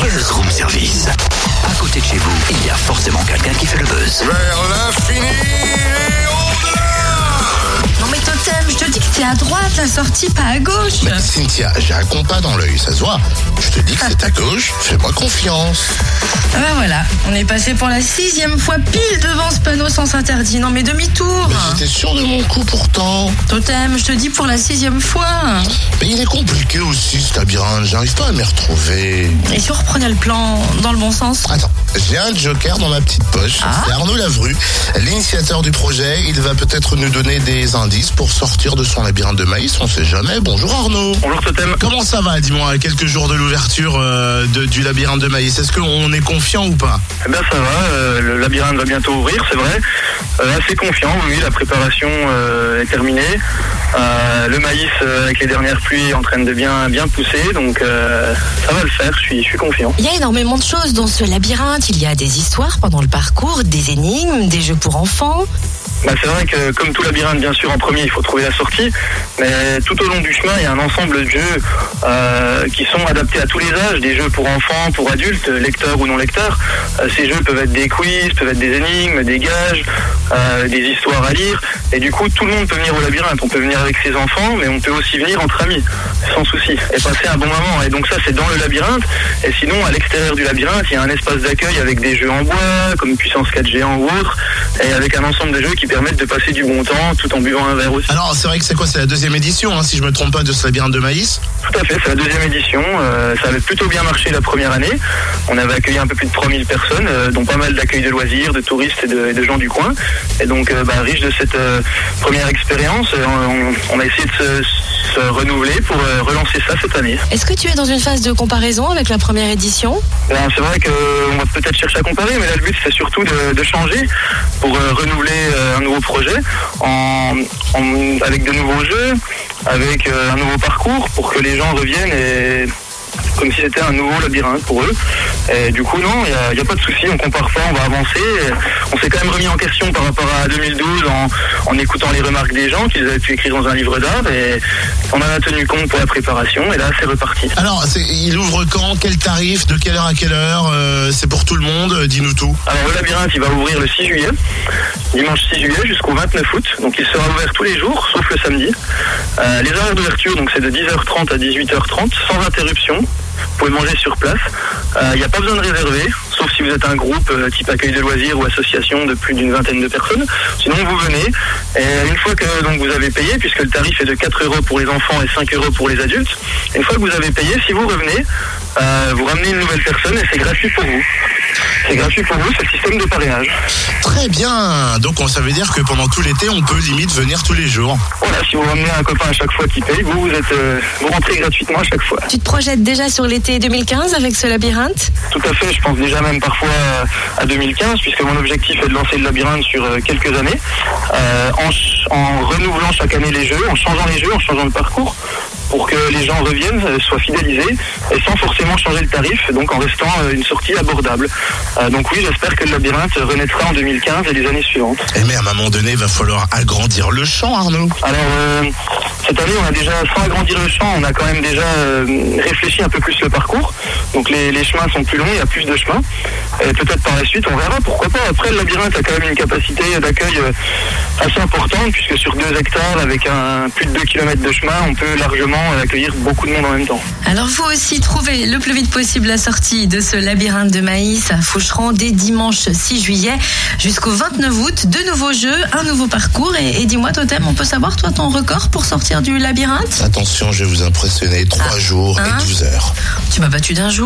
Buzz Room Service. À côté de chez vous, il y a forcément quelqu'un qui fait le buzz. Vers l'infini à droite la sortie, pas à gauche. Mais Cynthia, j'ai un compas dans l'œil, ça se voit. Je te dis que c'est à gauche, fais-moi confiance. Ah bah voilà, on est passé pour la sixième fois pile devant ce panneau sens interdit. Non mais demi-tour. Mais j'étais sûr de mon coup pourtant. Totem, je te dis pour la sixième fois. Mais il est compliqué aussi ce labyrinthe, j'arrive pas à m'y retrouver. Et si on reprenait le plan dans le bon sens Attends, j'ai un joker dans ma petite poche. Ah. C'est Arnaud Lavru, l'initiateur du projet. Il va peut-être nous donner des indices pour sortir de son labyrinthe de maïs, on sait jamais. Bonjour Arnaud. Bonjour Totem. Comment ça va, dis-moi, à quelques jours de l'ouverture euh, de- du labyrinthe de maïs? Est-ce qu'on est confiant ou pas? Eh bien ça va, euh, le labyrinthe va bientôt ouvrir, c'est vrai. Euh, assez confiant, oui, la préparation euh, est terminée. Euh, le maïs euh, avec les dernières pluies est en train de bien pousser, donc euh, ça va le faire, je je suis confiant. Il y a énormément de choses dans ce labyrinthe. Il y a des histoires pendant le parcours, des énigmes, des jeux pour enfants. Bah, c'est vrai que comme tout labyrinthe, bien sûr, en premier, il faut trouver la sortie, mais tout au long du chemin, il y a un ensemble de jeux euh, qui sont adaptés à tous les âges, des jeux pour enfants, pour adultes, lecteurs ou non lecteurs. Euh, ces jeux peuvent être des quiz, peuvent être des énigmes, des gages, euh, des histoires à lire, et du coup, tout le monde peut venir au labyrinthe. On peut venir avec ses enfants, mais on peut aussi venir entre amis, sans souci, et passer un bon moment. Et donc ça, c'est dans le labyrinthe. Et sinon, à l'extérieur du labyrinthe, il y a un espace d'accueil avec des jeux en bois, comme Puissance 4 géant ou autre, et avec un ensemble de jeux qui permettent de passer du bon temps tout en buvant un verre aussi. Alors, c'est vrai que c'est quoi C'est la deuxième édition, hein, si je me trompe pas, de ce labyrinthe de maïs Tout à fait, c'est la deuxième édition. Euh, ça avait plutôt bien marché la première année. On avait accueilli un peu plus de 3000 personnes, euh, dont pas mal d'accueils de loisirs, de touristes et de, et de gens du coin. Et donc, euh, bah, riche de cette première expérience, on, on a essayé de se, se renouveler pour relancer ça cette année. Est-ce que tu es dans une phase de comparaison avec la première édition? Ben, c'est vrai qu'on va peut-être chercher à comparer, mais là le but c'est surtout de, de changer pour euh, renouveler euh, un nouveau projet en, en- avec de nouveaux jeux, avec euh, un nouveau parcours pour que les gens reviennent et comme si c'était un nouveau labyrinthe pour eux. Et du coup, non, il n'y a, pas de souci, on compare pas, on va avancer. On s'est quand même remis en question par rapport à 2012 en, en écoutant les remarques des gens qu'ils avaient pu écrire dans un livre d'art et on en a tenu compte pour la préparation et là c'est reparti. Alors, il ouvre quand Quel tarif De quelle heure à quelle heure Euh, C'est pour tout le monde Euh, Dis-nous tout. Alors le labyrinthe, il va ouvrir le 6 juillet, dimanche 6 juillet jusqu'au 29 août. Donc il sera ouvert tous les jours, sauf le samedi. Euh, les horaires d'ouverture, donc c'est de 10h30 à 18h30, sans interruption. Vous pouvez manger sur place. Euh, Il n'y a pas besoin de réserver, sauf si vous êtes un groupe euh, type accueil de loisirs ou association de plus d'une vingtaine de personnes. Sinon, vous venez. Et une fois que donc, vous avez payé, puisque le tarif est de 4 euros pour les enfants et 5 euros pour les adultes, une fois que vous avez payé, si vous revenez, euh, vous ramenez une nouvelle personne et c'est gratuit pour vous. C'est gratuit pour vous, c'est le système de parrainage. Très bien Donc, on, ça veut dire que pendant tout l'été, on peut limite venir tous les jours. Voilà, si vous ramenez un copain à chaque fois qui paye, vous, vous êtes, euh, vous rentrez gratuitement à chaque fois. Tu te projettes déjà sur l'été 2015 avec ce labyrinthe? Tout à fait, je pense déjà même parfois à 2015, puisque mon objectif est de lancer le labyrinthe sur euh, quelques années, euh, en, en renouvelant chaque année les jeux, en changeant les jeux, en changeant le parcours, pour que les gens reviennent, euh, soient fidélisés, et sans forcément changer le tarif, donc en restant euh, une sortie abordable. Euh, donc oui, j'espère que le labyrinthe renaîtra en 2015 et les années suivantes. Eh, mais à un moment donné, il va falloir agrandir le champ, Arnaud. Alors, euh, cette année, on a déjà, sans agrandir le champ, on a quand même déjà euh, réfléchi un peu plus le parcours. Donc, les, chemins sont plus longs, il y a plus de chemins. Et peut-être par la suite, on verra, pourquoi pas. Après, le labyrinthe a quand même une capacité d'accueil euh, assez importante, puisque sur 2 hectares, avec un plus de 2 km de chemin, on peut largement euh, accueillir beaucoup de monde en même temps. Alors vous aussi trouvez le plus vite possible la sortie de ce labyrinthe de maïs à Foucheron dès dimanche 6 juillet jusqu'au 29 août. De nouveaux jeux, un nouveau parcours et dis-moi Totem, on peut savoir toi ton record pour sortir du labyrinthe? Attention, je vais vous impressionner. 3 jours Hein? et 12 heures. Tu m'as battu d'un jour.